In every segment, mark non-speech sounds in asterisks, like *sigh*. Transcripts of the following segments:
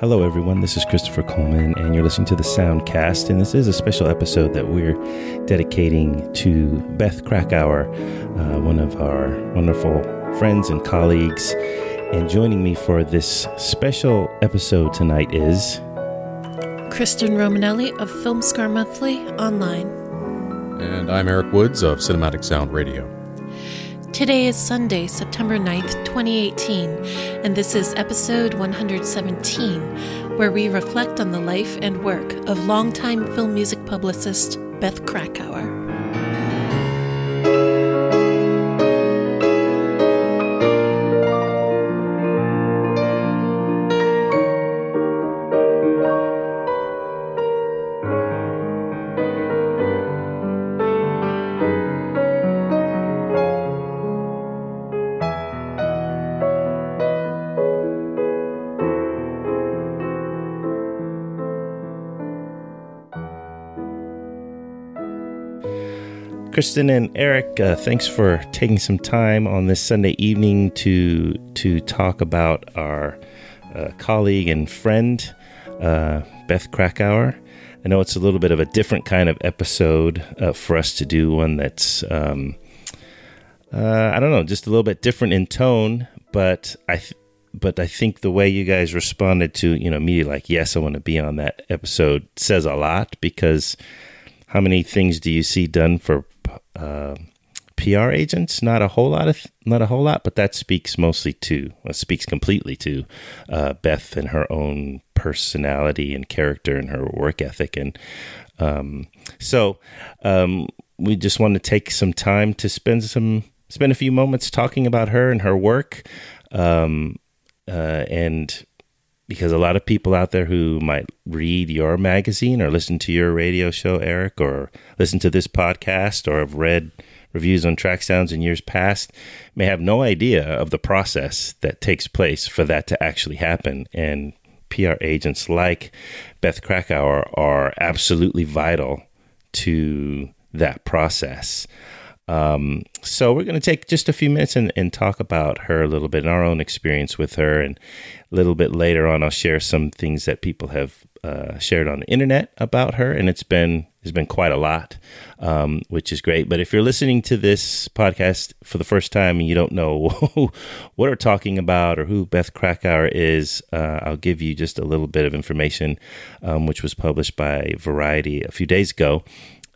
Hello, everyone. This is Christopher Coleman, and you're listening to the Soundcast. And this is a special episode that we're dedicating to Beth Krakower, uh, one of our wonderful friends and colleagues. And joining me for this special episode tonight is Kristen Romanelli of Film Score Monthly online. And I'm Erik Woods of Cinematic Sound Radio. Today is Sunday, September 9th, 2018, and this is episode 117, where we reflect on the life and work of longtime film music publicist Beth Krakower. Kristen and Erik, uh, thanks for taking some time on this Sunday evening to to talk about our uh, colleague and friend uh, Beth Krakower. I know it's a little bit of a different kind of episode uh, for us to do, one that's um, uh, I don't know, just a little bit different in tone, but I. Th- but I think the way you guys responded to, you know, immediately like, yes, I want to be on that episode says a lot because how many things do you see done for uh, PR agents. Not a whole lot of not a whole lot, but that speaks mostly to well, speaks completely to uh, Beth and her own personality and character and her work ethic. And um, so um, we just want to take some time to spend some spend a few moments talking about her and her work. Um, uh, and because a lot of people out there who might read your magazine or listen to your radio show, Erik, or listen to this podcast or have read reviews on Tracksounds in years past may have no idea of the process that takes place for that to actually happen. And PR agents like Beth Krakower are absolutely vital to that process. Um, so we're going to take just a few minutes and, and, talk about her a little bit and our own experience with her. And a little bit later on, I'll share some things that people have uh, shared on the internet about her, and it's been it's been quite a lot, um, which is great. But if you're listening to this podcast for the first time and you don't know *laughs* what we're talking about or who Beth Krakower is, uh, I'll give you just a little bit of information, um, which was published by Variety a few days ago,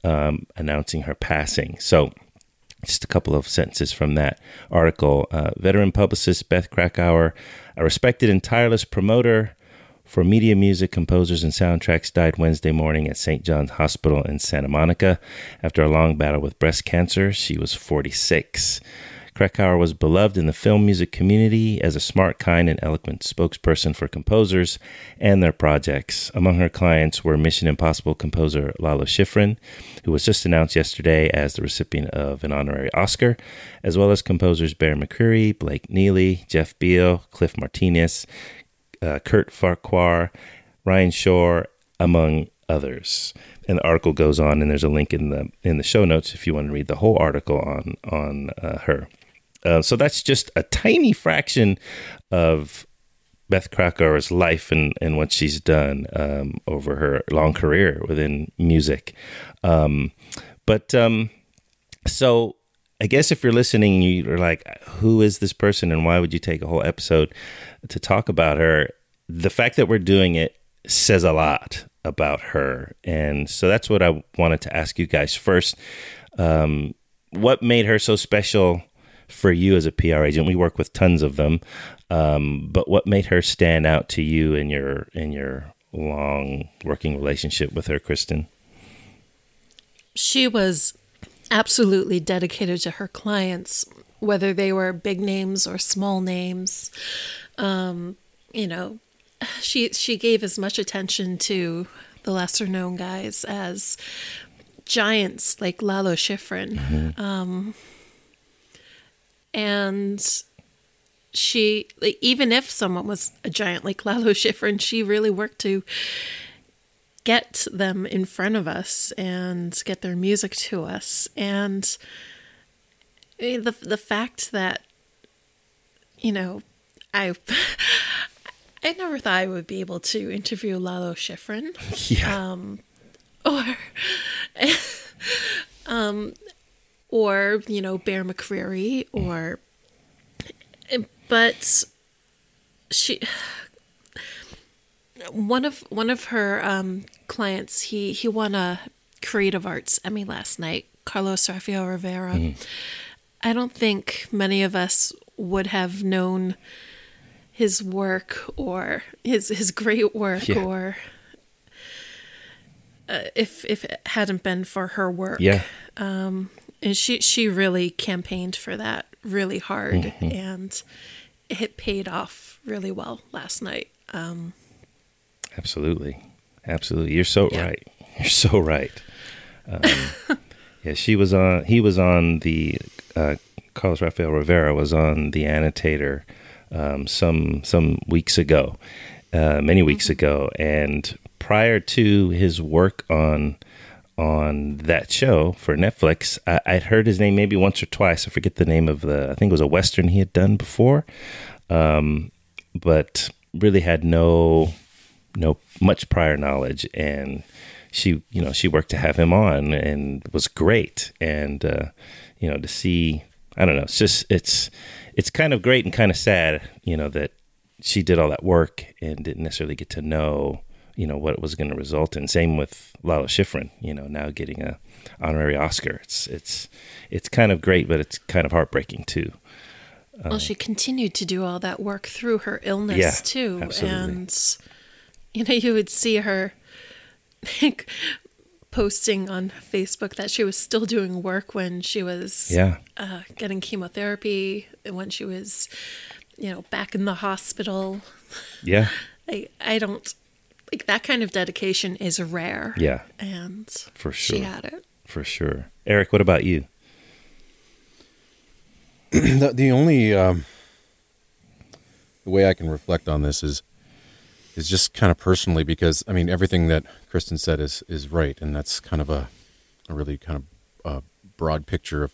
um, announcing her passing. So just a couple of sentences from that article. Uh, veteran publicist Beth Krakower, a respected and tireless promoter for media music composers and soundtracks, died Wednesday morning at St. John's Hospital in Santa Monica after a long battle with breast cancer. She was 46. Krakower was beloved in the film music community as a smart, kind, and eloquent spokesperson for composers and their projects. Among her clients were Mission Impossible composer Lalo Schifrin, who was just announced yesterday as the recipient of an honorary Oscar, as well as composers Bear McCreary, Blake Neely, Jeff Beal, Cliff Martinez, uh, Kurt Farquhar, Ryan Shore, among others. And the article goes on, and there's a link in the in the show notes if you want to read the whole article on on uh, her. Uh, so that's just a tiny fraction of Beth Krakower's life and, and what she's done um, over her long career within music. Um, but um, so I guess if you're listening, you're like, who is this person and why would you take a whole episode to talk about her? The fact that we're doing it says a lot about her. And so that's what I wanted to ask you guys first. Um, what made her so special for you as a PR agent? We work with tons of them, um, but what made her stand out to you in your in your long working relationship with her, Kristen? She was absolutely dedicated to her clients, whether they were big names or small names. Um, you know, she she gave as much attention to the lesser known guys as giants like Lalo Schifrin. Mm-hmm. Um, and she like, even if someone was a giant like Lalo *laughs* Schifrin, she really worked to get them in front of us and get their music to us. And the the fact that you know I *laughs* I never thought I would be able to interview Lalo Schifrin *laughs* Yeah. or um or you know Bear McCreary or but she one of one of her um clients he he won a creative arts Emmy last night Carlos Rafael Rivera I don't think many of us would have known his work or his his great work Yeah. or uh, if if it hadn't been for her work yeah. And she she really campaigned for that really hard Mm-hmm. and it paid off really well last night um Absolutely. Absolutely. You're so Yeah. right. *laughs* You're so right. Um, *laughs* yeah, she was on, he was on the, uh, Carlos Rafael Rivera was on the annotator um, some some weeks ago, uh, many weeks ago, and prior to his work on on that show for Netflix, I, I'd heard his name maybe once or twice. I forget the name of the. I think it was a western he had done before, um, but really had no no much prior knowledge and she you know she worked to have him on and was great and uh you know to see i don't know it's just it's it's kind of great and kind of sad you know that she did all that work and didn't necessarily get to know you know what it was going to result in. Same with lalo schifrin you know now getting a honorary oscar. It's it's it's kind of great but it's kind of heartbreaking too. Well she continued to do all that work through her illness Yeah, too absolutely. and you know you would see her like *laughs* posting on facebook that she was still doing work when she was yeah. uh, getting chemotherapy and when she was you know back in the hospital. Yeah. *laughs* I I don't like that kind of dedication is rare. yeah And For she sure. had it. for sure eric what about you *clears throat* the, the only um, the way I can reflect on this is is just kind of personally because I mean everything that Kristen said is is right, and that's kind of a, a really kind of a broad picture of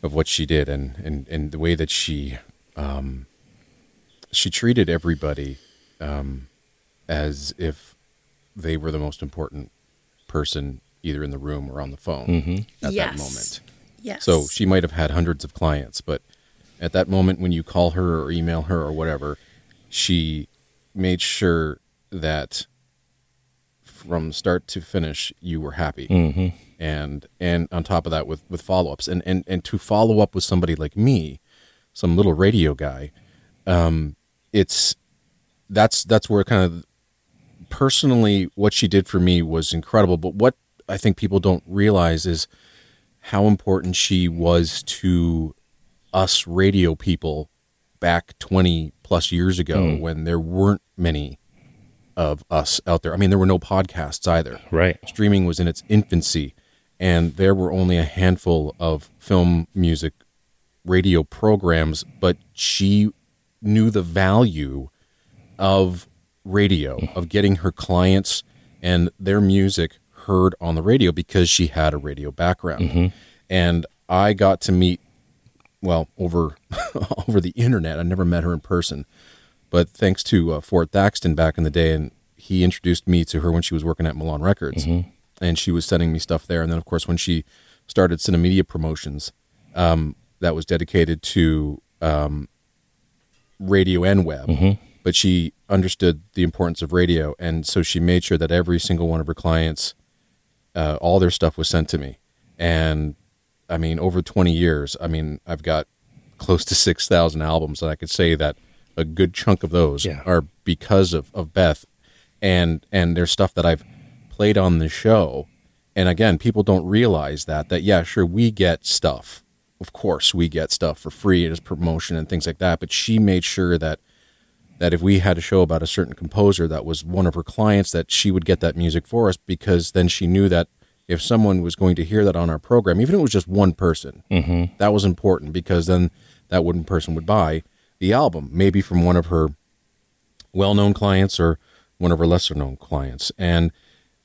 of what she did and and and the way that she um, she treated everybody um, as if they were the most important person either in the room or on the phone at Yes. that moment. Yes. So she might have had hundreds of clients, but at that moment when you call her or email her or whatever, she made sure that from start to finish you were happy. mm-hmm And and on top of that with with follow-ups and and and to follow up with somebody like me, some little radio guy, um it's that's that's where kind of personally what she did for me was incredible, but what I think people don't realize is how important she was to us radio people back 20 plus years ago hmm. when there weren't many of us out there. I mean, there were no podcasts either. right Streaming was in its infancy, and there were only a handful of film, music, radio programs, but she knew the value of radio, of getting her clients and their music heard on the radio because she had a radio background. And I got to meet well over *laughs* over the internet. I never met her in person, but thanks to uh, Ford Thaxton back in the day, and he introduced me to her when she was working at Milan Records, and she was sending me stuff there. And then, of course, when she started Cinemedia Promotions, um, that was dedicated to um, radio and web. But she understood the importance of radio, and so she made sure that every single one of her clients, uh, all their stuff was sent to me. And I mean, over 20 years, I mean, I've got close to 6,000 albums, and I could say that a good chunk of those Yeah. are because of, of Beth. And, and there's stuff that I've played on the show. And again, people don't realize that, that, yeah, sure, we get stuff. Of course, we get stuff for free as promotion and things like that. But she made sure that that if we had a show about a certain composer that was one of her clients that she would get that music for us because then she knew that if someone was going to hear that on our program even if it was just one person that was important because then that one person would buy the album maybe from one of her well-known clients or one of her lesser-known clients. And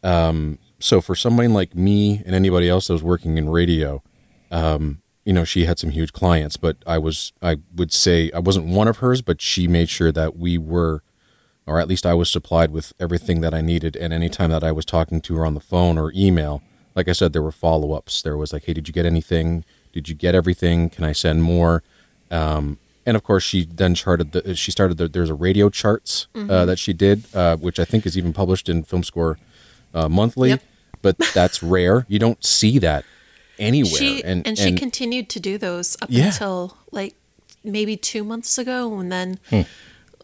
um, so for somebody like me and anybody else that was working in radio um, you know she had some huge clients but i was i would say i wasn't one of hers but she made sure that we were or at least I was supplied with everything that I needed. And anytime that I was talking to her on the phone or email, like I said, there were follow ups. There was like, hey, did you get anything? Did you get everything? Can I send more? Um, and of course, she then charted. The, she started. The, there's a radio charts uh, Mm-hmm. that she did, uh, which I think is even published in Film Score uh, monthly. Yep. But that's rare. You don't see that anywhere. She and, she continued to do those up Yeah. until like maybe two months ago, and then Hmm.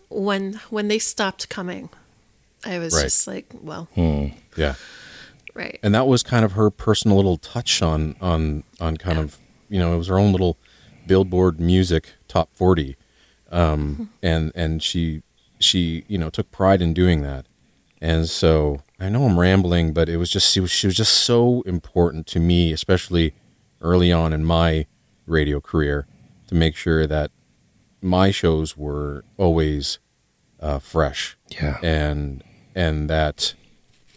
when when they stopped coming, I was Right. just like, well, yeah. right, and that was kind of her personal little touch on on on kind of you know it was her own little billboard music top 40 um and and she she you know took pride in doing that and so i know i'm rambling but it was just she was, she was just so important to me especially early on in my radio career to make sure that my shows were always uh, fresh Yeah. and and that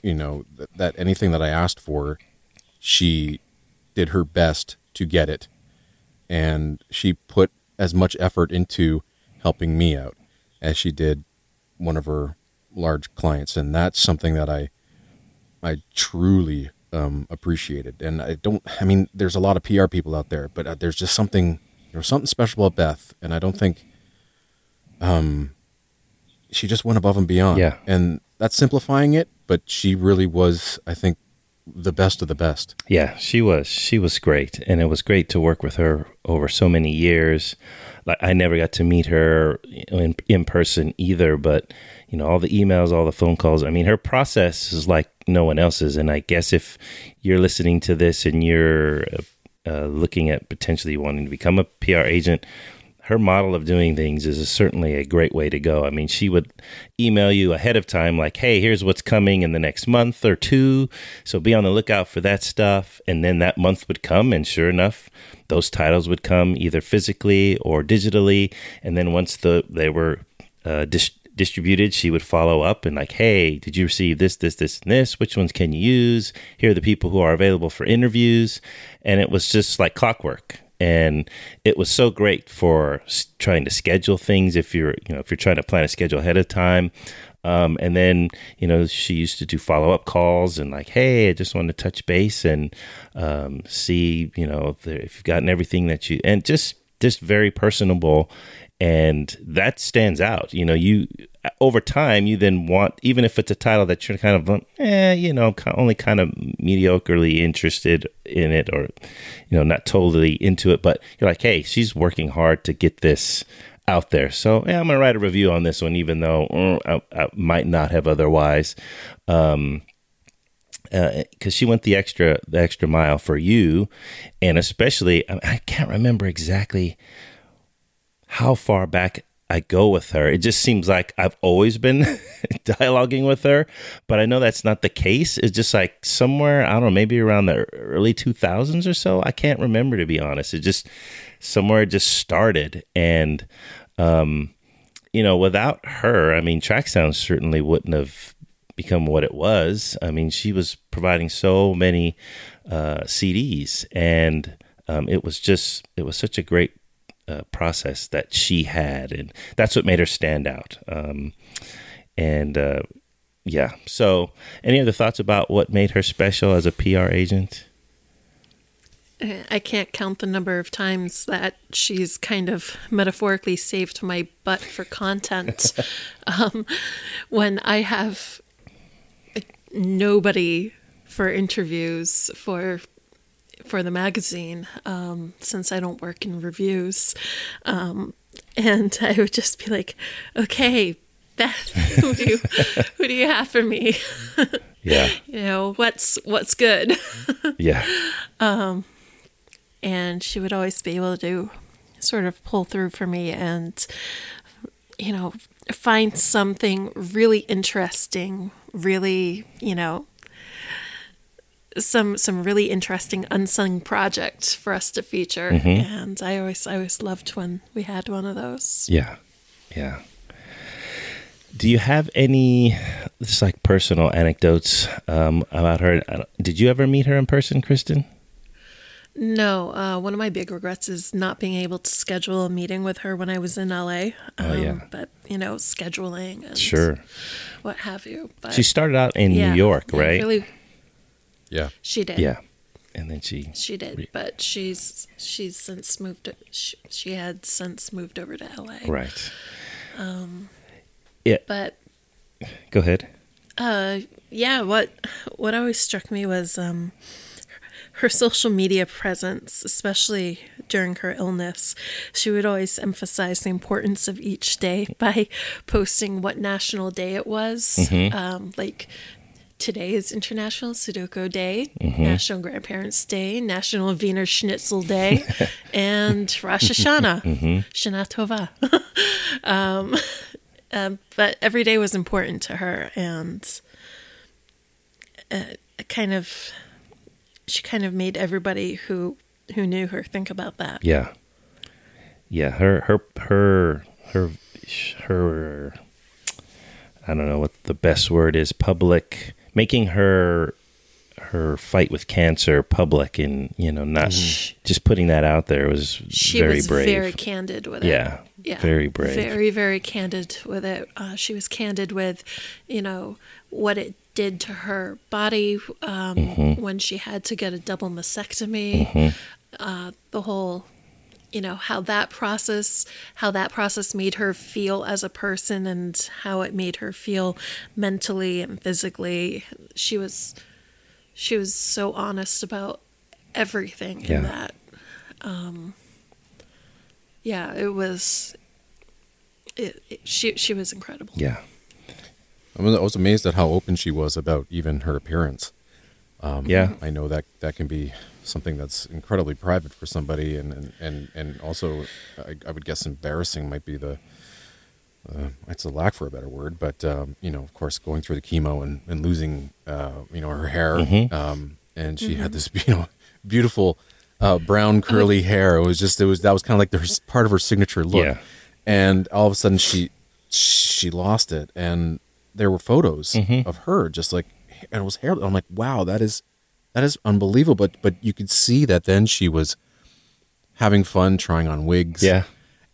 you know th- that anything that I asked for, she did her best to get it, and she put as much effort into helping me out as she did one of her large clients, and that's something that I I truly um, appreciated. And I don't, I mean, there's a lot of PR people out there, but uh, there's just something there's something special about Beth, and I don't think um she just went above and beyond. Yeah. and that's simplifying it, but she really was, I think, the best of the best. Yeah, she was. She was great, and it was great to work with her over so many years. Like I never got to meet her in in person either, but you know, all the emails, all the phone calls. I mean, her process is like no one else's. And I guess if you're listening to this and you're uh, looking at potentially wanting to become a PR agent, her model of doing things is certainly a great way to go. I mean, she would email you ahead of time, like, hey, here's what's coming in the next month or two. So be on the lookout for that stuff. And then that month would come, and sure enough, those titles would come either physically or digitally. And then once the they were uh, dis- distributed, she would follow up and like, hey, did you receive this, this, this, and this? Which ones can you use? Here are the people who are available for interviews. And it was just like clockwork and it was so great for trying to schedule things if you're you know if you're trying to plan a schedule ahead of time. Um, and then you know she used to do follow-up calls and like hey i just wanted to touch base and um, see you know if you've gotten everything that you and just just very personable and that stands out. You know you over time you then want even if it's a title that you're kind of eh, you know only kind of mediocrely interested in it or you know not totally into it but you're like hey she's working hard to get this out there. So yeah i'm gonna write a review on this one even though uh, I, I might not have otherwise. Um because she went the extra the extra mile for you, and especially I, I can't remember exactly how far back I go with her. It just seems like I've always been *laughs* dialoguing with her, but I know that's not the case. It's just like somewhere I don't know, maybe around the early two thousands or so. I can't remember to be honest. It just somewhere it just started, and um, you know, without her, I mean, Track Sound certainly wouldn't have become what it was. I mean, she was providing so many uh, CDs, and um, it was just it was such a great uh, process that she had, and that's what made her stand out. Um, and uh, yeah, so any other thoughts about what made her special as a PR agent? I can't count the number of times that she's kind of metaphorically saved my butt for content. *laughs* um, when I have nobody for interviews for for the magazine, um, since I don't work in reviews, um, and I would just be like, "Okay, Beth, *laughs* who do you, who do you have for me? *laughs* Yeah, you know, what's what's good?" *laughs* yeah, and she would always be able to sort of pull through for me and you know find something really interesting really you know some some really interesting unsung project for us to feature and i always i always loved when we had one of those yeah, yeah. Do you have any just like personal anecdotes um, about her? Did you ever meet her in person, Kristen? No, uh, one of my big regrets is not being able to schedule a meeting with her when I was in LA. Oh, yeah. Um, But, you know, scheduling and Sure. what have you. But She started out in yeah, New York, yeah, right? Really, Yeah. she did. Yeah. And then she. She did, but she's she's since moved. She, she had since moved over to LA. Right. Um yeah. But Go ahead. uh, yeah, what what always struck me was um, her social media presence, especially during her illness. She would always emphasize the importance of each day by posting what national day it was. Um, like today is International Sudoku Day, National Grandparents Day, National Wiener Schnitzel Day, *laughs* and Rosh Hashanah, Shana Tova. *laughs* um, um, but every day was important to her, and uh, kind of she kind of made everybody who who knew her think about that. Yeah. Yeah. Her, her, her, her, her, I don't know what the best word is, public, making her, her fight with cancer public and, you know, not just putting that out there was She very was brave. very candid with it. yeah. Yeah, Very brave. Very, very candid with it. Uh, she was candid with, you know, what it did to her body um, Mm-hmm. when she had to get a double mastectomy. Uh, the whole, you know, how that process, how that process made her feel as a person, and how it made her feel mentally and physically. She was, she was so honest about everything Yeah. in that. Um, yeah, it was. It, it, she she was incredible. yeah. I was, I was amazed at how open she was about even her appearance. Um, Yeah. I know that that can be something that's incredibly private for somebody, and and and, and also, I, I would guess embarrassing might be the. Uh, it's a lack for a better word, but um, you know, of course, going through the chemo and, and losing, uh, you know, her hair, um, and she had this, *laughs* you know, beautiful uh, brown curly *laughs* hair. It was just, it was that was kind of like the part of her signature look, Yeah. and all of a sudden she she lost it, and there were photos of her just like, and it was hair. I'm like, wow, that is that is unbelievable. But but you could see that then she was having fun trying on wigs, Yeah.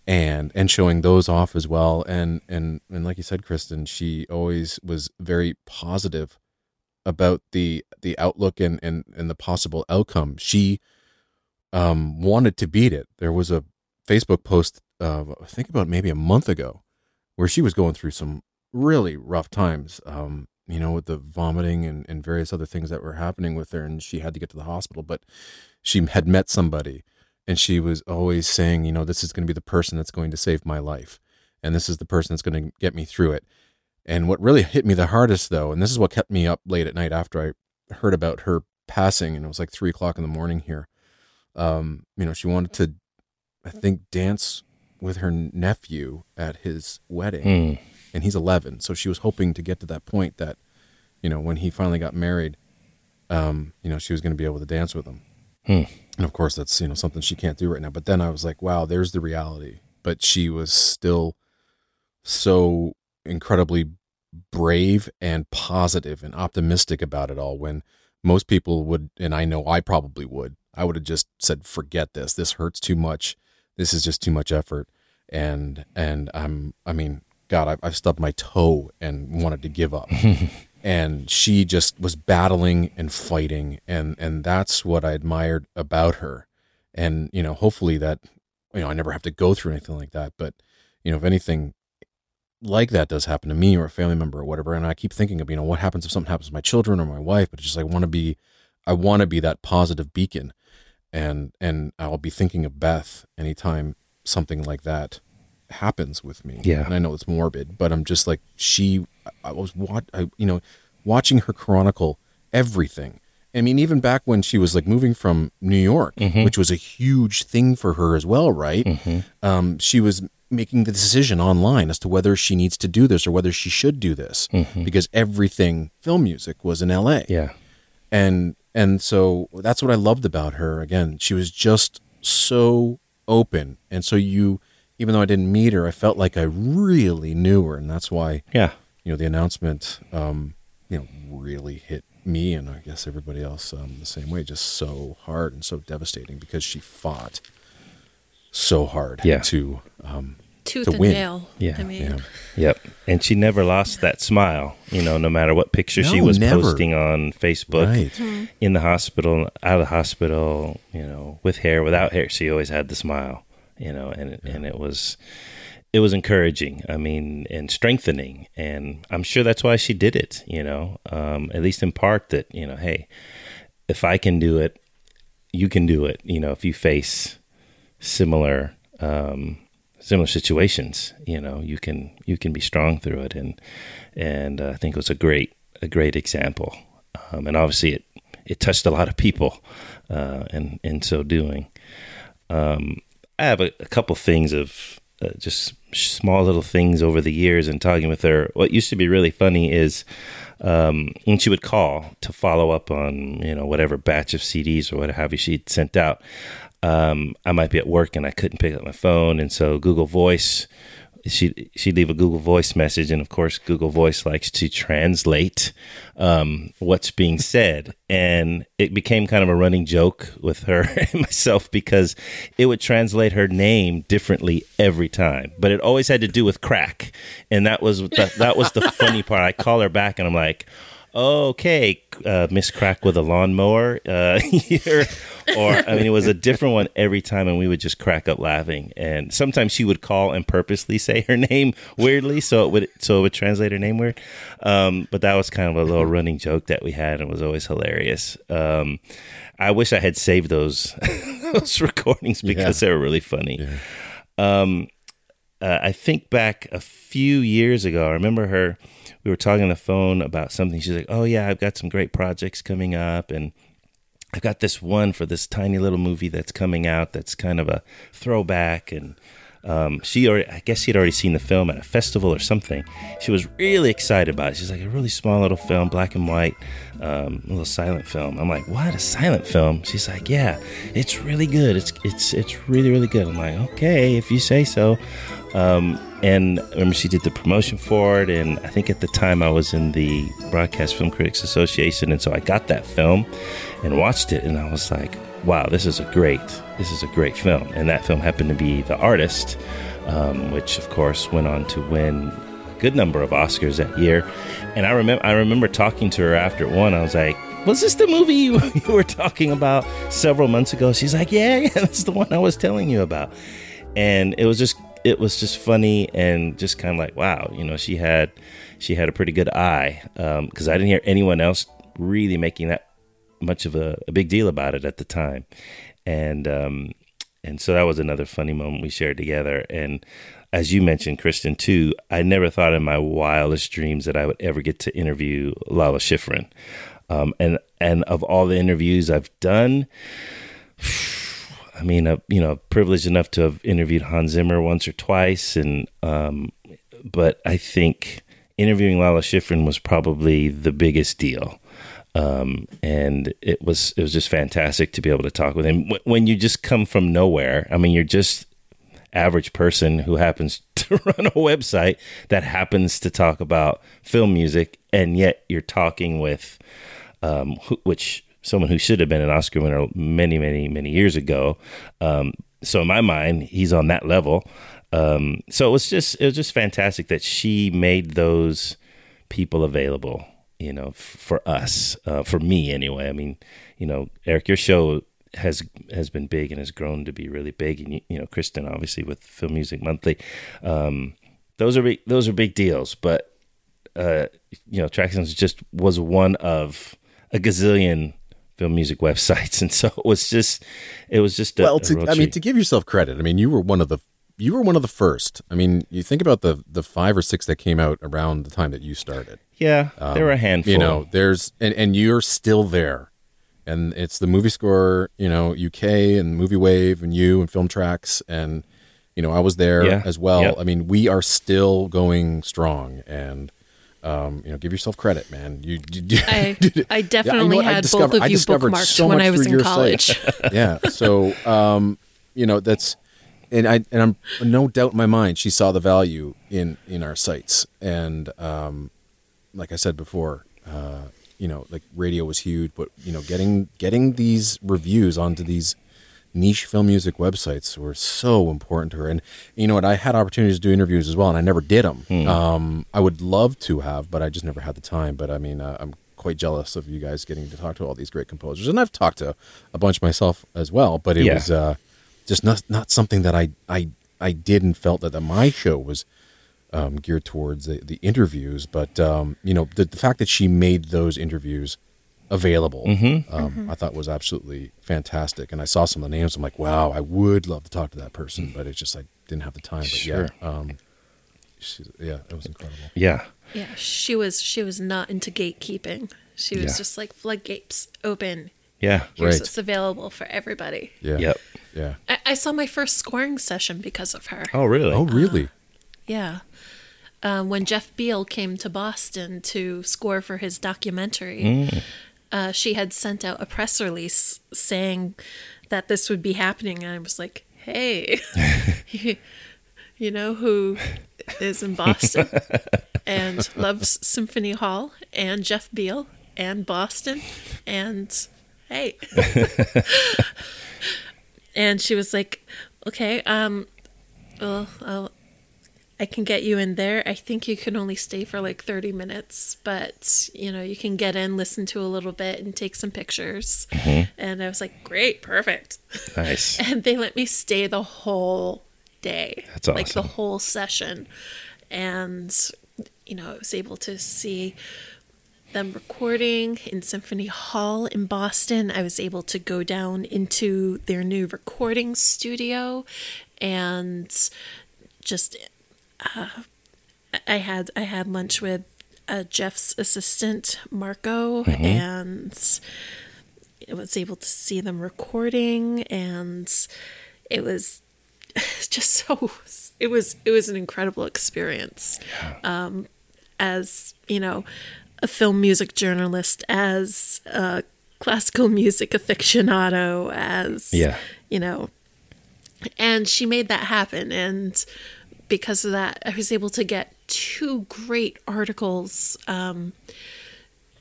and and showing those off as well and and and like you said kristen she always was very positive about the the outlook and and and the possible outcome she um wanted to beat it there was a facebook post uh i think about maybe a month ago where she was going through some really rough times um you know with the vomiting and, and various other things that were happening with her and she had to get to the hospital but she had met somebody and she was always saying, you know, this is going to be the person that's going to save my life, and this is the person that's going to get me through it. And what really hit me the hardest, though, and this is what kept me up late at night after I heard about her passing, and it was like three o'clock in the morning here. Um, you know, she wanted to, I think, dance with her nephew at his wedding, Mm. And he's 11, so she was hoping to get to that point that, you know, when he finally got married, um, you know, she was going to be able to dance with him. Hmm. And of course, that's you know something she can't do right now. But then I was like, wow, there's the reality. But she was still so incredibly brave and positive and optimistic about it all. When most people would, and I know I probably would, I would have just said, forget this. This hurts too much. This is just too much effort. And and I'm, I mean, God, I, I've stubbed my toe and wanted to give up. *laughs* and she just was battling and fighting and and that's what I admired about her and you know hopefully that you know I never have to go through anything like that but you know if anything like that does happen to me or a family member or whatever and I keep thinking of you know what happens if something happens to my children or my wife but it's just I want to be I want to be that positive beacon and and I'll be thinking of Beth anytime something like that happens with me. Yeah. and I know it's morbid but I'm just like she I was what I you know watching her chronicle everything. I mean even back when she was like moving from New York mm-hmm. which was a huge thing for her as well right? Mm-hmm. Um she was making the decision online as to whether she needs to do this or whether she should do this mm-hmm. because everything film music was in LA Yeah. and and so that's what I loved about her. Again, she was just so open, and so you, even though I didn't meet her, I felt like I really knew her, and that's why Yeah. you know the announcement, um, you know, really hit me and I guess everybody else um, the same way, just so hard and so devastating because she fought so hard Yeah. to um, Tooth to and win. nail. Yeah. I mean, Yeah. Yep. And she never lost that smile, you know, no matter what picture she was never. posting on Facebook Right. in the hospital, out of the hospital, you know, with hair, without hair, she always had the smile, you know, and and it was it was encouraging. I mean, and strengthening, and I'm sure that's why she did it, you know, um, at least in part that, you know, hey, if I can do it, you can do it, you know, if you face similar um, similar situations. You know, you can you can be strong through it, and and uh, I think it was a great a great example. Um, and obviously, it it touched a lot of people, uh, in in so doing. Um, I have a, a couple things of uh, just small little things over the years and talking with her. What used to be really funny is um, when she would call to follow up on you know whatever batch of CDs or what have you she'd sent out. Um, I might be at work and I couldn't pick up my phone, and so Google Voice. She she'd leave a Google Voice message, and of course, Google Voice likes to translate um, what's being said, and it became kind of a running joke with her *laughs* and myself because it would translate her name differently every time, but it always had to do with crack, and that was the, that was the funny part. I call her back, and I'm like, okay, uh, Miss Crack with a lawnmower uh, *laughs* here. Or, I mean, it was a different one every time, and we would just crack up laughing. And sometimes she would call and purposely say her *laughs* name weirdly, so it would so it would translate her name weird. Um, but that was kind of a little running joke that we had, and it was always hilarious. Um, I wish I had saved those *laughs* those recordings because they were really funny. Um, uh, I think back a few years ago. I remember her. We were talking on the phone about something. She's like, "Oh yeah, I've got some great projects coming up, and I've got this one for this tiny little movie that's coming out. That's kind of a throwback." And um, she, already, I guess, she'd already seen the film at a festival or something. She was really excited about it. She's like, "A really small little film, black and white, um, a little silent film." I'm like, "What? A silent film?" She's like, "Yeah, it's really good. It's it's it's really really good." I'm like, "Okay, if you say so." Um, and I remember she did the promotion for it, and I think at the time I was in the Broadcast Film Critics Association, and so I got that film and watched it, and I was like, "Wow, this is a great, this is a great film." And that film happened to be The Artist, um, which of course went on to win a good number of Oscars that year. And I remember, I remember talking to her after it won. I was like, "Was this the movie you, *laughs* you were talking about several months ago?" She's like, "Yeah, yeah, *laughs* that's the one I was telling you about." And it was just it was just funny and just kind of like wow you know she had she had a pretty good eye because i didn't hear anyone else really making that much of a, a big deal about it at the time. And um and so that was another funny moment we shared together. And as you mentioned kristen too i never thought in my wildest dreams that i would ever get to interview lalo schifrin. Um, and and of all the interviews i've done I mean, uh, you know, privileged enough to have interviewed Hans Zimmer once or twice, and um, but I think interviewing Lalo Schifrin was probably the biggest deal, um, and it was it was just fantastic to be able to talk with him. Wh- When you just come from nowhere, I mean, you're just average person who happens *laughs* to run a website that happens to talk about film music, and yet you're talking with um, which someone who should have been an Oscar winner many, many, many years ago. Um, so in my mind, he's on that level. Um, so it was just it was just fantastic that she made those people available. You know, f- for us, uh, for me anyway. I mean, you know, Erik, your show has has been big and has grown to be really big, and you, you know, Kristen obviously with Film Music Monthly. Um, those are big, those are big deals, but uh, you know, Tracksounds just was one of a gazillion film music websites, *laughs* and so it was just, it was just a, well, to, I mean, to give yourself credit, I mean, you were one of the you were one of the first. I mean, you think about the the five or six that came out around the time that you started. yeah, there were a um, handful. You know, there's and and you're still there, and it's the movie score, you know, UK and Movie Wave and you and Film Tracks and you know I was there Yeah. as well. Yep. I mean, we are still going strong and. Um, you know, give yourself credit, man. You, *laughs* you I, I Yeah, definitely you? I had both of you bookmarked so when I was in college. *laughs* yeah. So, um, you know, that's, and I, and I'm no doubt in my mind, she saw the value in, in our sites. And, um, like I said before, uh, you know, like radio was huge, but you know, getting getting these reviews onto these niche film music websites were so important to her. And you know what? I had opportunities to do interviews as well, and I never did them. Um, I would love to have, but I just never had the time. But I mean, uh, I'm quite jealous of you guys getting to talk to all these great composers, and I've talked to a bunch myself as well. But it Yeah. was uh, just not not something that I I I did and felt that, that my show was um, geared towards the, the interviews. But um, you know, the, the fact that she made those interviews available, um, I thought was absolutely fantastic. And I saw some of the names. I'm like, wow, I would love to talk to that person, but it's just I didn't have the time. But Sure. yeah, um, she's, yeah, it was incredible. Yeah. Yeah, she was she was not into gatekeeping. She was Yeah. just like floodgates open. Yeah. Here's Right. what's available for everybody. Yeah. Yep. Yeah. I, I saw my first scoring session because of her. Oh, really? Oh, really? Yeah. Um, when Jeff Beal came to Boston to score for his documentary, uh, she had sent out a press release saying that this would be happening. And I was like, hey, *laughs* you, know who is in Boston *laughs* and loves Symphony Hall and Jeff Beal and Boston and hey. *laughs* and she was like, okay, um, well, I'll, I can get you in there. I think you can only stay for like 30 minutes, but you know, you can get in, listen to a little bit, and take some pictures. Mm-hmm. And I was like, great, perfect. Nice. *laughs* And they let me stay the whole day. That's awesome. Like the whole session. And, you know, I was able to see them recording in Symphony Hall in Boston. I was able to go down into their new recording studio and just uh, I had I had lunch with uh, Jeff's assistant Marco and I was able to see them recording and it was *laughs* just so it was it was an incredible experience. Um, as you know a film music journalist as a classical music aficionado as Yeah. you know and she made that happen and because of that i was able to get two great articles um,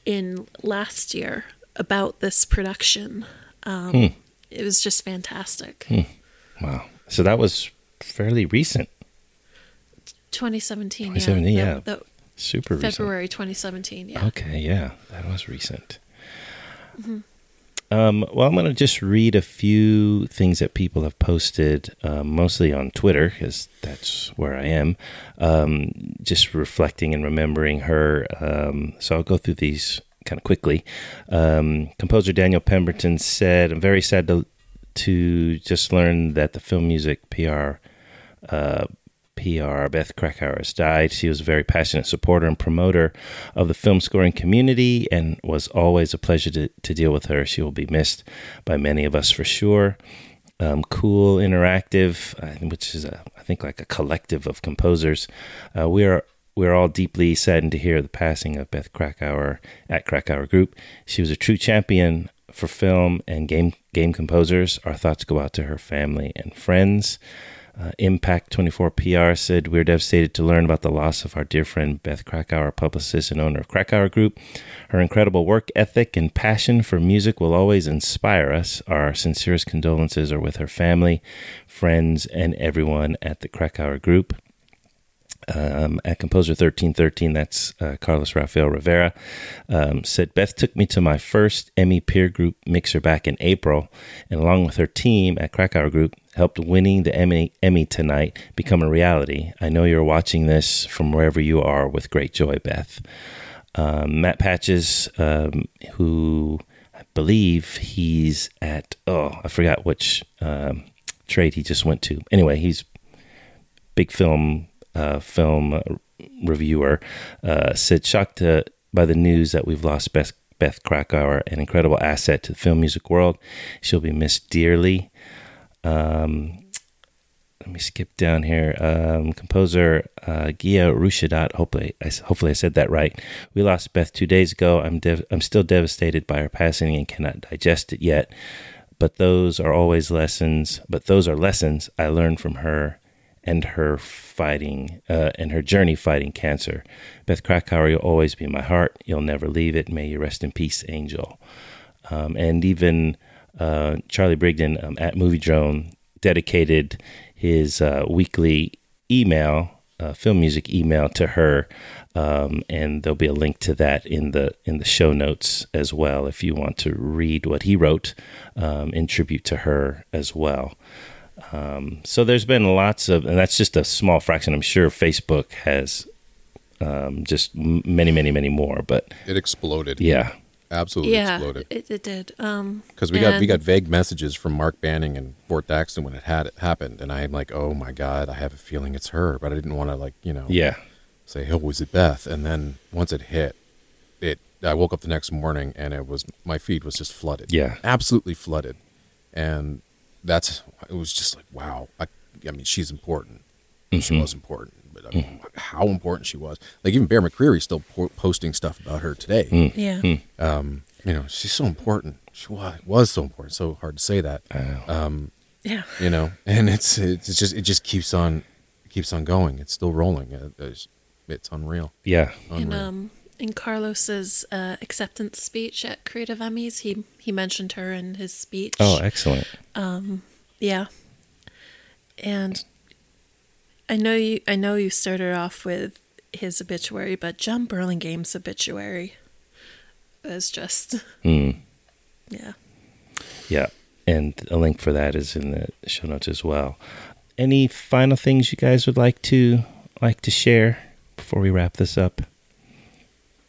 in last year about this production um, it was just fantastic Wow. So that was fairly recent. 2017 2017, yeah, yeah. The- the Super recent. february 2017 yeah Okay, yeah, that was recent. Um, well, I'm going to just read a few things that people have posted, um, mostly on Twitter, because that's where I am. Um, just reflecting and remembering her. Um, so I'll go through these kind of quickly. Um, composer Daniel Pemberton said, "I'm very sad to to just learn that the film music PR." Uh, PR, Beth Krakower has died. She was a very passionate supporter and promoter of the film scoring community and was always a pleasure to, to deal with her. She will be missed by many of us for sure. Um, cool, interactive, which is, a, I think, like a collective of composers. Uh, we are we're all deeply saddened to hear the passing of Beth Krakower at Krakower Group. She was a true champion for film and game game composers. Our thoughts go out to her family and friends. Uh, Impact 24 PR said, We're devastated to learn about the loss of our dear friend Beth Krakower, publicist and owner of Krakower Group. Her incredible work ethic and passion for music will always inspire us. Our sincerest condolences are with her family, friends, and everyone at the Krakower Group um, at Composer 1313, that's uh, Carlos Rafael Rivera, um, said Beth took me to my first Emmy peer group mixer back in April, and along with her team at Krakower Group, helped winning the Emmy, Emmy tonight become a reality. I know you're watching this from wherever you are with great joy, Beth. Um, Matt Patches, um, who I believe he's at, oh, I forgot which um, trade he just went to. Anyway, he's big film uh, film reviewer, uh, said shocked to, by the news that we've lost Beth, Beth Krakower, an incredible asset to the film music world. She'll be missed dearly. Um, let me skip down here. Um, composer uh, Gia Rushadat. Hopefully, I, hopefully I said that right. We lost Beth two days ago. I'm dev- I'm still devastated by her passing and cannot digest it yet. But those are always lessons. But those are lessons I learned from her and her fighting uh, and her journey fighting cancer. Beth Krakower, you'll always be in my heart. You'll never leave it. May you rest in peace, angel. Um, and even uh, Charlie Brigden um, at Movie Drone dedicated his uh, weekly email, uh, film music email, to her. Um, and there'll be a link to that in the in the show notes as well if you want to read what he wrote um, in tribute to her as well. Um, so there's been lots of, and that's just a small fraction. I'm sure Facebook has um, just many, many, many more. But it exploded. Yeah, absolutely yeah, exploded. It, it did. Um, because we got we got vague messages from Mark Banning and Ford Thaxton when it had it happened, and I'm like, oh my god, I have a feeling it's her, but I didn't want to like you know yeah say, oh, was it Beth? And then once it hit, it I woke up the next morning and it was my feed was just flooded. Yeah, absolutely flooded, and that's it was just like wow. I, I mean, she's important. Mm-hmm. She was important, but I mean, mm how important she was. Like even Bear McCreary is still po- posting stuff about her today. Mm. Yeah. Mm. Um, you know, she's so important. She was, was so important. So hard to say that. Um, yeah. You know, and it's it's just it just keeps on keeps on going. It's still rolling. It's, it's unreal. Yeah. Unreal. In um in Carlos's uh, acceptance speech at Creative Emmys, he he mentioned her in his speech. Oh, excellent. Um, yeah. And I know you I know you started off with his obituary, but John Burlingame's obituary is just mm. yeah. Yeah. And a link for that is in the show notes as well. Any final things you guys would like to like to share before we wrap this up?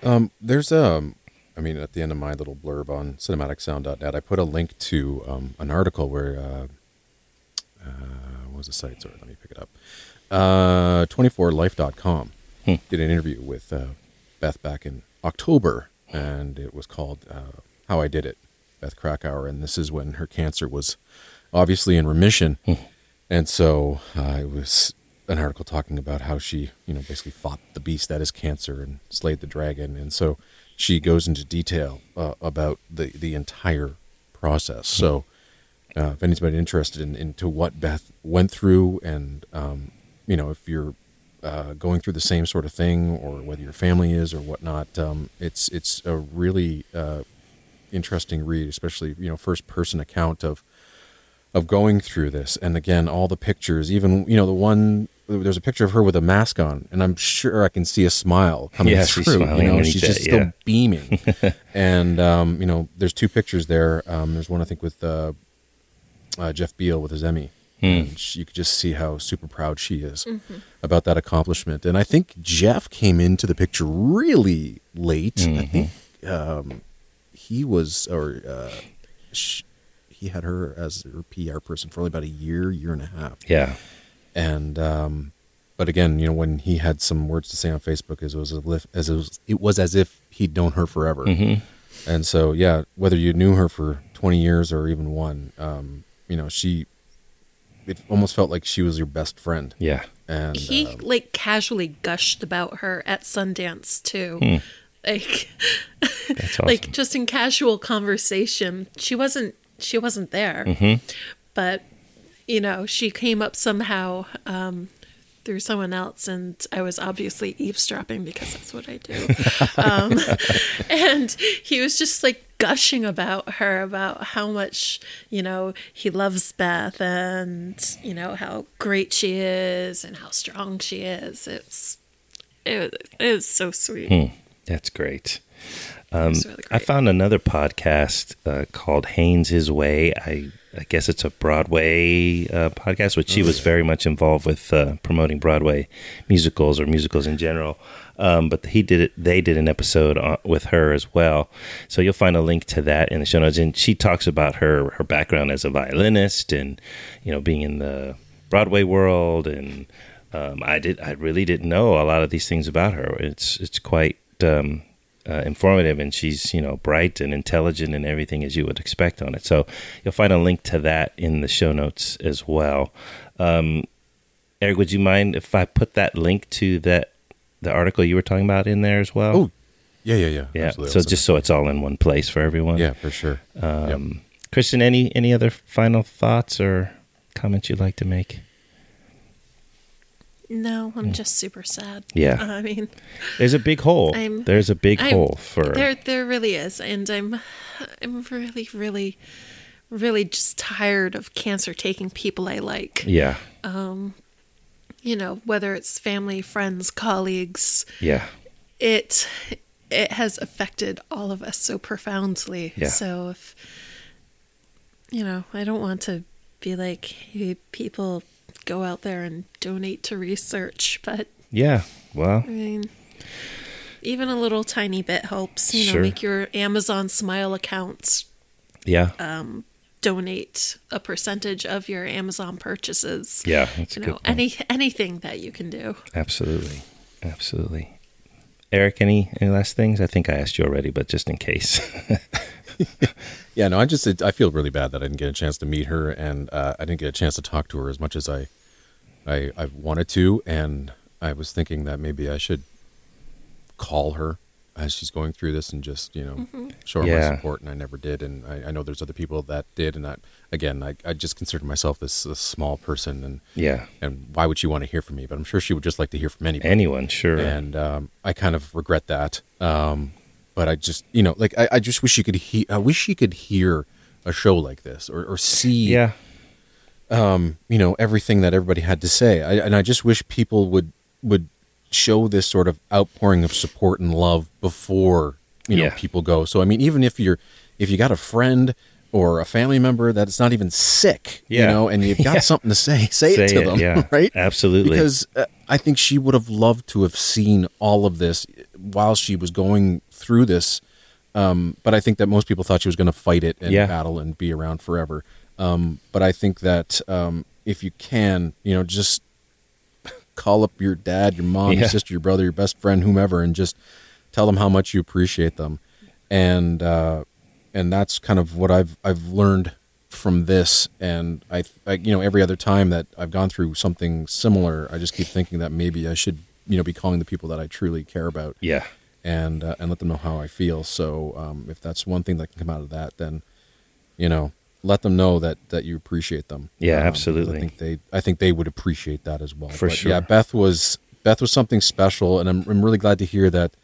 Um, there's um, I mean, at the end of my little blurb on cinematicsound.net, I put a link to um, an article where uh, uh, what was the site? Sorry, let me pick it up. Uh, 24life.com hmm. did an interview with uh, Beth back in October, and it was called uh, "How I Did It." Beth Krakower, and this is when her cancer was obviously in remission, hmm. and so uh, it was an article talking about how she, you know, basically fought the beast that is cancer and slayed the dragon, and so she goes into detail uh, about the the entire process. So, uh, if anybody's interested in, into what Beth went through, and um, you know, if you're uh, going through the same sort of thing, or whether your family is or whatnot, um, it's it's a really uh, interesting read, especially you know, first person account of of going through this. And again, all the pictures, even you know, the one there's a picture of her with a mask on, and I'm sure I can see a smile coming yeah, through. She's smiling you know, she's just it, still yeah. beaming. *laughs* and um, you know, there's two pictures there. Um, there's one I think with uh, uh, Jeff Beal with his Emmy. Hmm. And she, you could just see how super proud she is mm-hmm. about that accomplishment. And I think Jeff came into the picture really late. Mm-hmm. I think um, he was, or uh, she, he had her as her PR person for only about a year, year and a half. Yeah and um, but again, you know, when he had some words to say on Facebook, as it was as if, as it was, it was as if he'd known her forever. Mm-hmm. And so, yeah, whether you knew her for twenty years or even one, um, you know, she, it almost felt like she was your best friend. Yeah, and he um, like casually gushed about her at Sundance too. Hmm. Like, *laughs* awesome. like just in casual conversation, she wasn't she wasn't there, mm-hmm. but you know, she came up somehow um, through someone else, and I was obviously eavesdropping because that's what I do. *laughs* um, *laughs* and he was just like gushing about her, about how much, you know, he loves Beth and, you know, how great she is and how strong she is. It's, it, was so sweet. Hmm. That's great. Um, really I found another podcast uh, called Haines His Way. I I guess it's a Broadway uh, podcast, which she was very much involved with uh, promoting Broadway musicals or musicals in general. Um, but he did it. They did an episode on, with her as well. So you'll find a link to that in the show notes. And she talks about her her background as a violinist and you know being in the Broadway world. And um, I did I really didn't know a lot of these things about her. It's it's quite um, uh, informative and she's you know bright and intelligent and everything as you would expect on it. So you'll find a link to that in the show notes as well. Um, Erik would you mind if i put that link to that the article you were talking about in there as well? Oh yeah yeah yeah. Yeah Absolutely. so just so it's all in one place for everyone. Yeah for sure. Um, Yep. Kristen any any other final thoughts or comments you'd like to make No, I'm just super sad. Yeah. *laughs* I mean, There's a big hole. I'm- There's a big I'm- hole for there. There really is, and I'm, I'm really, really, really just tired of cancer taking people I like. yeah, Um You know, whether it's family, friends, colleagues. yeah, It, it has affected all of us so profoundly. Yeah. So if, you know, I don't want to be like hey, people go out there and donate to research, but yeah. Well, I mean, even a little tiny bit helps. You know, Sure. make your Amazon Smile accounts yeah, um, donate a percentage of your Amazon purchases. yeah. That's you good know, any anything that you can do. Absolutely, absolutely. Erik, any any last things? I think I asked you already, but just in case. *laughs* *laughs* Yeah, no, I just I feel really bad that I didn't get a chance to meet her, and uh, I didn't get a chance to talk to her as much as I, I, I wanted to, and I was thinking that maybe I should call her as she's going through this and just you know show her Yeah. my support, and I never did, and I, I know there's other people that did, and I, again, I, I just consider myself this, this small person, and yeah, and why would she want to hear from me? But I'm sure she would just like to hear from anybody anyone, sure. and um, I kind of regret that. Um, but I just, you know, like I, I just wish you could hear. I wish you could hear a show like this or, or see, yeah, um, you know, everything that everybody had to say. I, and I just wish people would would show this sort of outpouring of support and love before you know Yeah. people go. So I mean, even if you're if you got a friend or a family member that's not even sick, you know, and you've got *laughs* something to say, say, it to it, them, yeah. *laughs* right? Absolutely. Because uh, I think she would have loved to have seen all of this while she was going through this. Um, but I think that most people thought she was going to fight it and Yeah. battle and be around forever. Um, but I think that um, if you can, you know, just *laughs* call up your dad, your mom, Yeah. your sister, your brother, your best friend, whomever, and just tell them how much you appreciate them. And uh, and that's kind of what I've I've learned from this. And I, I, you know, every other time that I've gone through something similar, I just keep thinking that maybe I should, you know, be calling the people that I truly care about yeah, and uh, and let them know how I feel. So um, if that's one thing that can come out of that, then you know, let them know that that you appreciate them. Yeah, Um, absolutely. I think they I think they would appreciate that as well. For But, sure. Yeah, Beth was Beth was something special, and I'm I'm really glad to hear that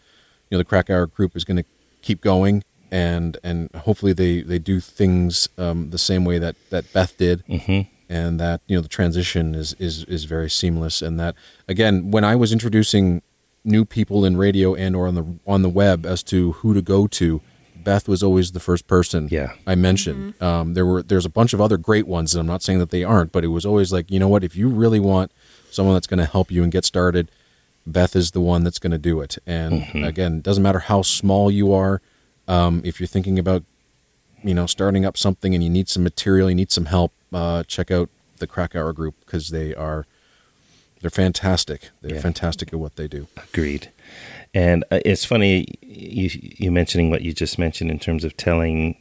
you know the Krakower group is going to keep going. And and hopefully they, they do things um, the same way that, that Beth did, Mhm. and that you know the transition is, is is very seamless. And that again, when I was introducing new people in radio and or on the on the web as to who to go to, Beth was always the first person Yeah. I mentioned. Um, there were there's a bunch of other great ones, and I'm not saying that they aren't, but it was always like you know what, if you really want someone that's going to help you and get started, Beth is the one that's going to do it. And again, it doesn't matter how small you are. Um, if you're thinking about you know starting up something and you need some material, you need some help, uh, check out the Krakower group because they are they're fantastic. They're Yeah. fantastic at what they do. agreed. And uh, it's funny you you mentioning what you just mentioned in terms of telling,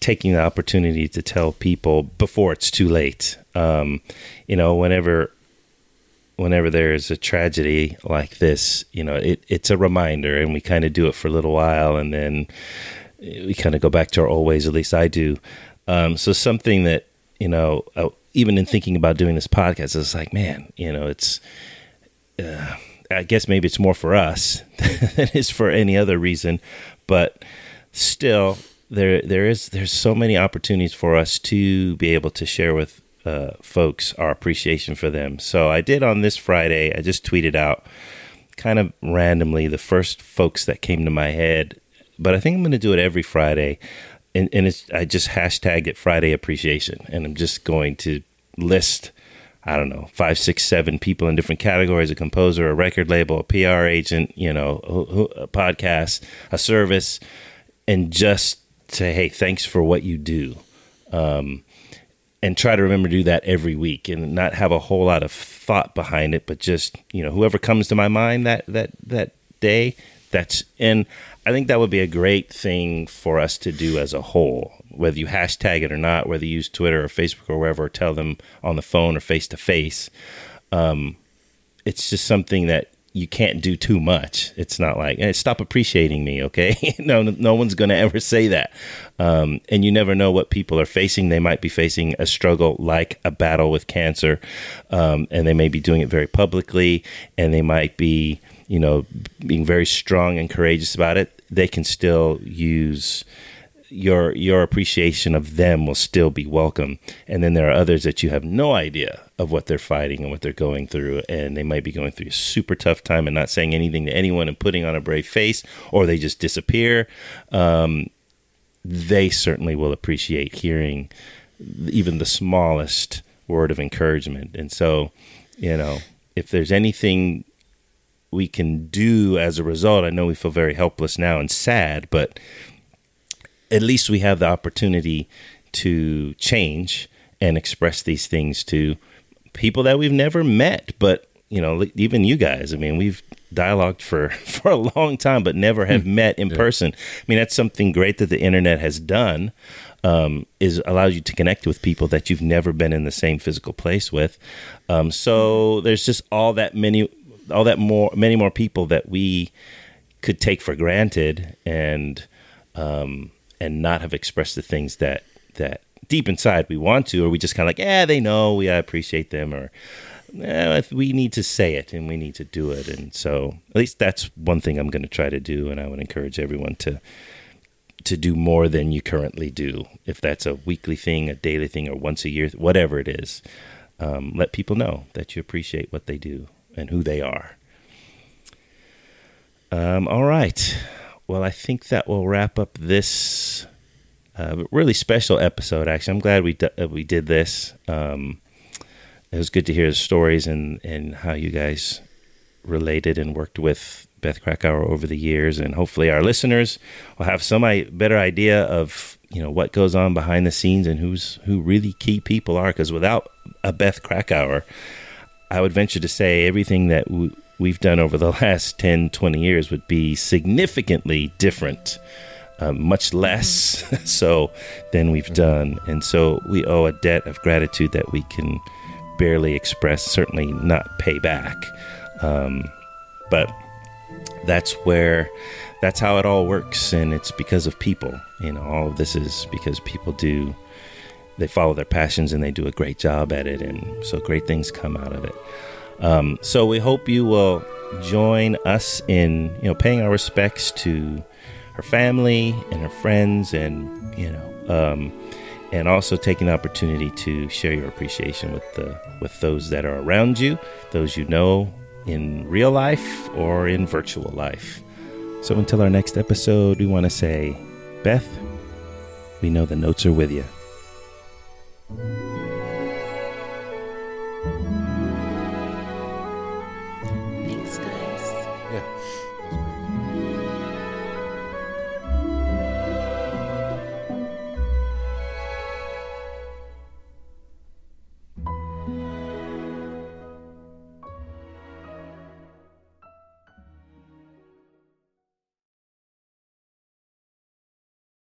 taking the opportunity to tell people before it's too late. Um, you know, whenever whenever there is a tragedy like this, you know, it, it's a reminder, and we kind of do it for a little while, and then we kind of go back to our old ways. At least I do. Um, so something that you know, uh, even in thinking about doing this podcast, it's like, man, you know, it's. Uh, I guess maybe it's more for us *laughs* than it is for any other reason, but still, there there is there's so many opportunities for us to be able to share with uh, folks our appreciation for them. So I did on this Friday. I just tweeted out kind of randomly the first folks that came to my head, but I think I'm going to do it every Friday, and and it's I just hashtagged it Friday Appreciation, and I'm just going to list. I don't know, five, six, seven people in different categories a composer, a record label, a PR agent, you know, a, a podcast, a service, and just say, hey, thanks for what you do. Um, and try to remember to do that every week and not have a whole lot of thought behind it, but just, you know, whoever comes to my mind that, that, that day, that's, and I think that would be a great thing for us to do as a whole, whether you hashtag it or not, whether you use Twitter or Facebook or wherever, or tell them on the phone or face to face. Um, It's just something that you can't do too much. It's not like hey, stop appreciating me, okay? *laughs* no, no one's going to ever say that. Um, and you never know what people are facing. They might be facing a struggle like a battle with cancer, um, and they may be doing it very publicly, and they might be, you know, being very strong and courageous about it. They can still use your your appreciation of them will still be welcome. And then there are others that you have no idea of what they're fighting and what they're going through, and they might be going through a super tough time and not saying anything to anyone and putting on a brave face, or they just disappear. Um, they certainly will appreciate hearing even the smallest word of encouragement. And so, you know, if there's anything we can do as a result, I know we feel very helpless now and sad, but at least we have the opportunity to change and express these things to people that we've never met but you know even you guys i mean we've dialogued for *laughs* for a long time but never have hmm. met in yeah. person i mean that's something great that the internet has done um, is allows you to connect with people that you've never been in the same physical place with um, so there's just all that many all that more many more people that we could take for granted and um, and not have expressed the things that that deep inside we want to, or we just kind of like, yeah, they know, we appreciate them, or eh, we need to say it and we need to do it. And so, at least that's one thing I'm going to try to do, and I would encourage everyone to to do more than you currently do. If that's a weekly thing, a daily thing, or once a year, whatever it is, um, let people know that you appreciate what they do and who they are. Um, all right well, I think that will wrap up this uh, really special episode. Actually, I'm glad we d- we did this. Um, it was good to hear the stories and and how you guys related and worked with Beth Krakower over the years, and hopefully our listeners will have some better idea of you know what goes on behind the scenes and who's who really key people are. Because without a Beth Krakower, I would venture to say everything that w- we've done over the *laughs* last 10, 20 years would be significantly different, uh, much less mm-hmm. *laughs* so than we've done. And so we owe a debt of gratitude that we can barely express, certainly not pay back. Um, but that's where that's how it all works and it's because of people you know all of this is because people do they follow their passions and they do a great job at it and so great things come out of it um, so we hope you will join us in you know paying our respects to her family and her friends, and you know, um, and also taking the opportunity to share your appreciation with the with those that are around you, those you know in real life or in virtual life. So until our next episode, we want to say, Beth, we know the notes are with you.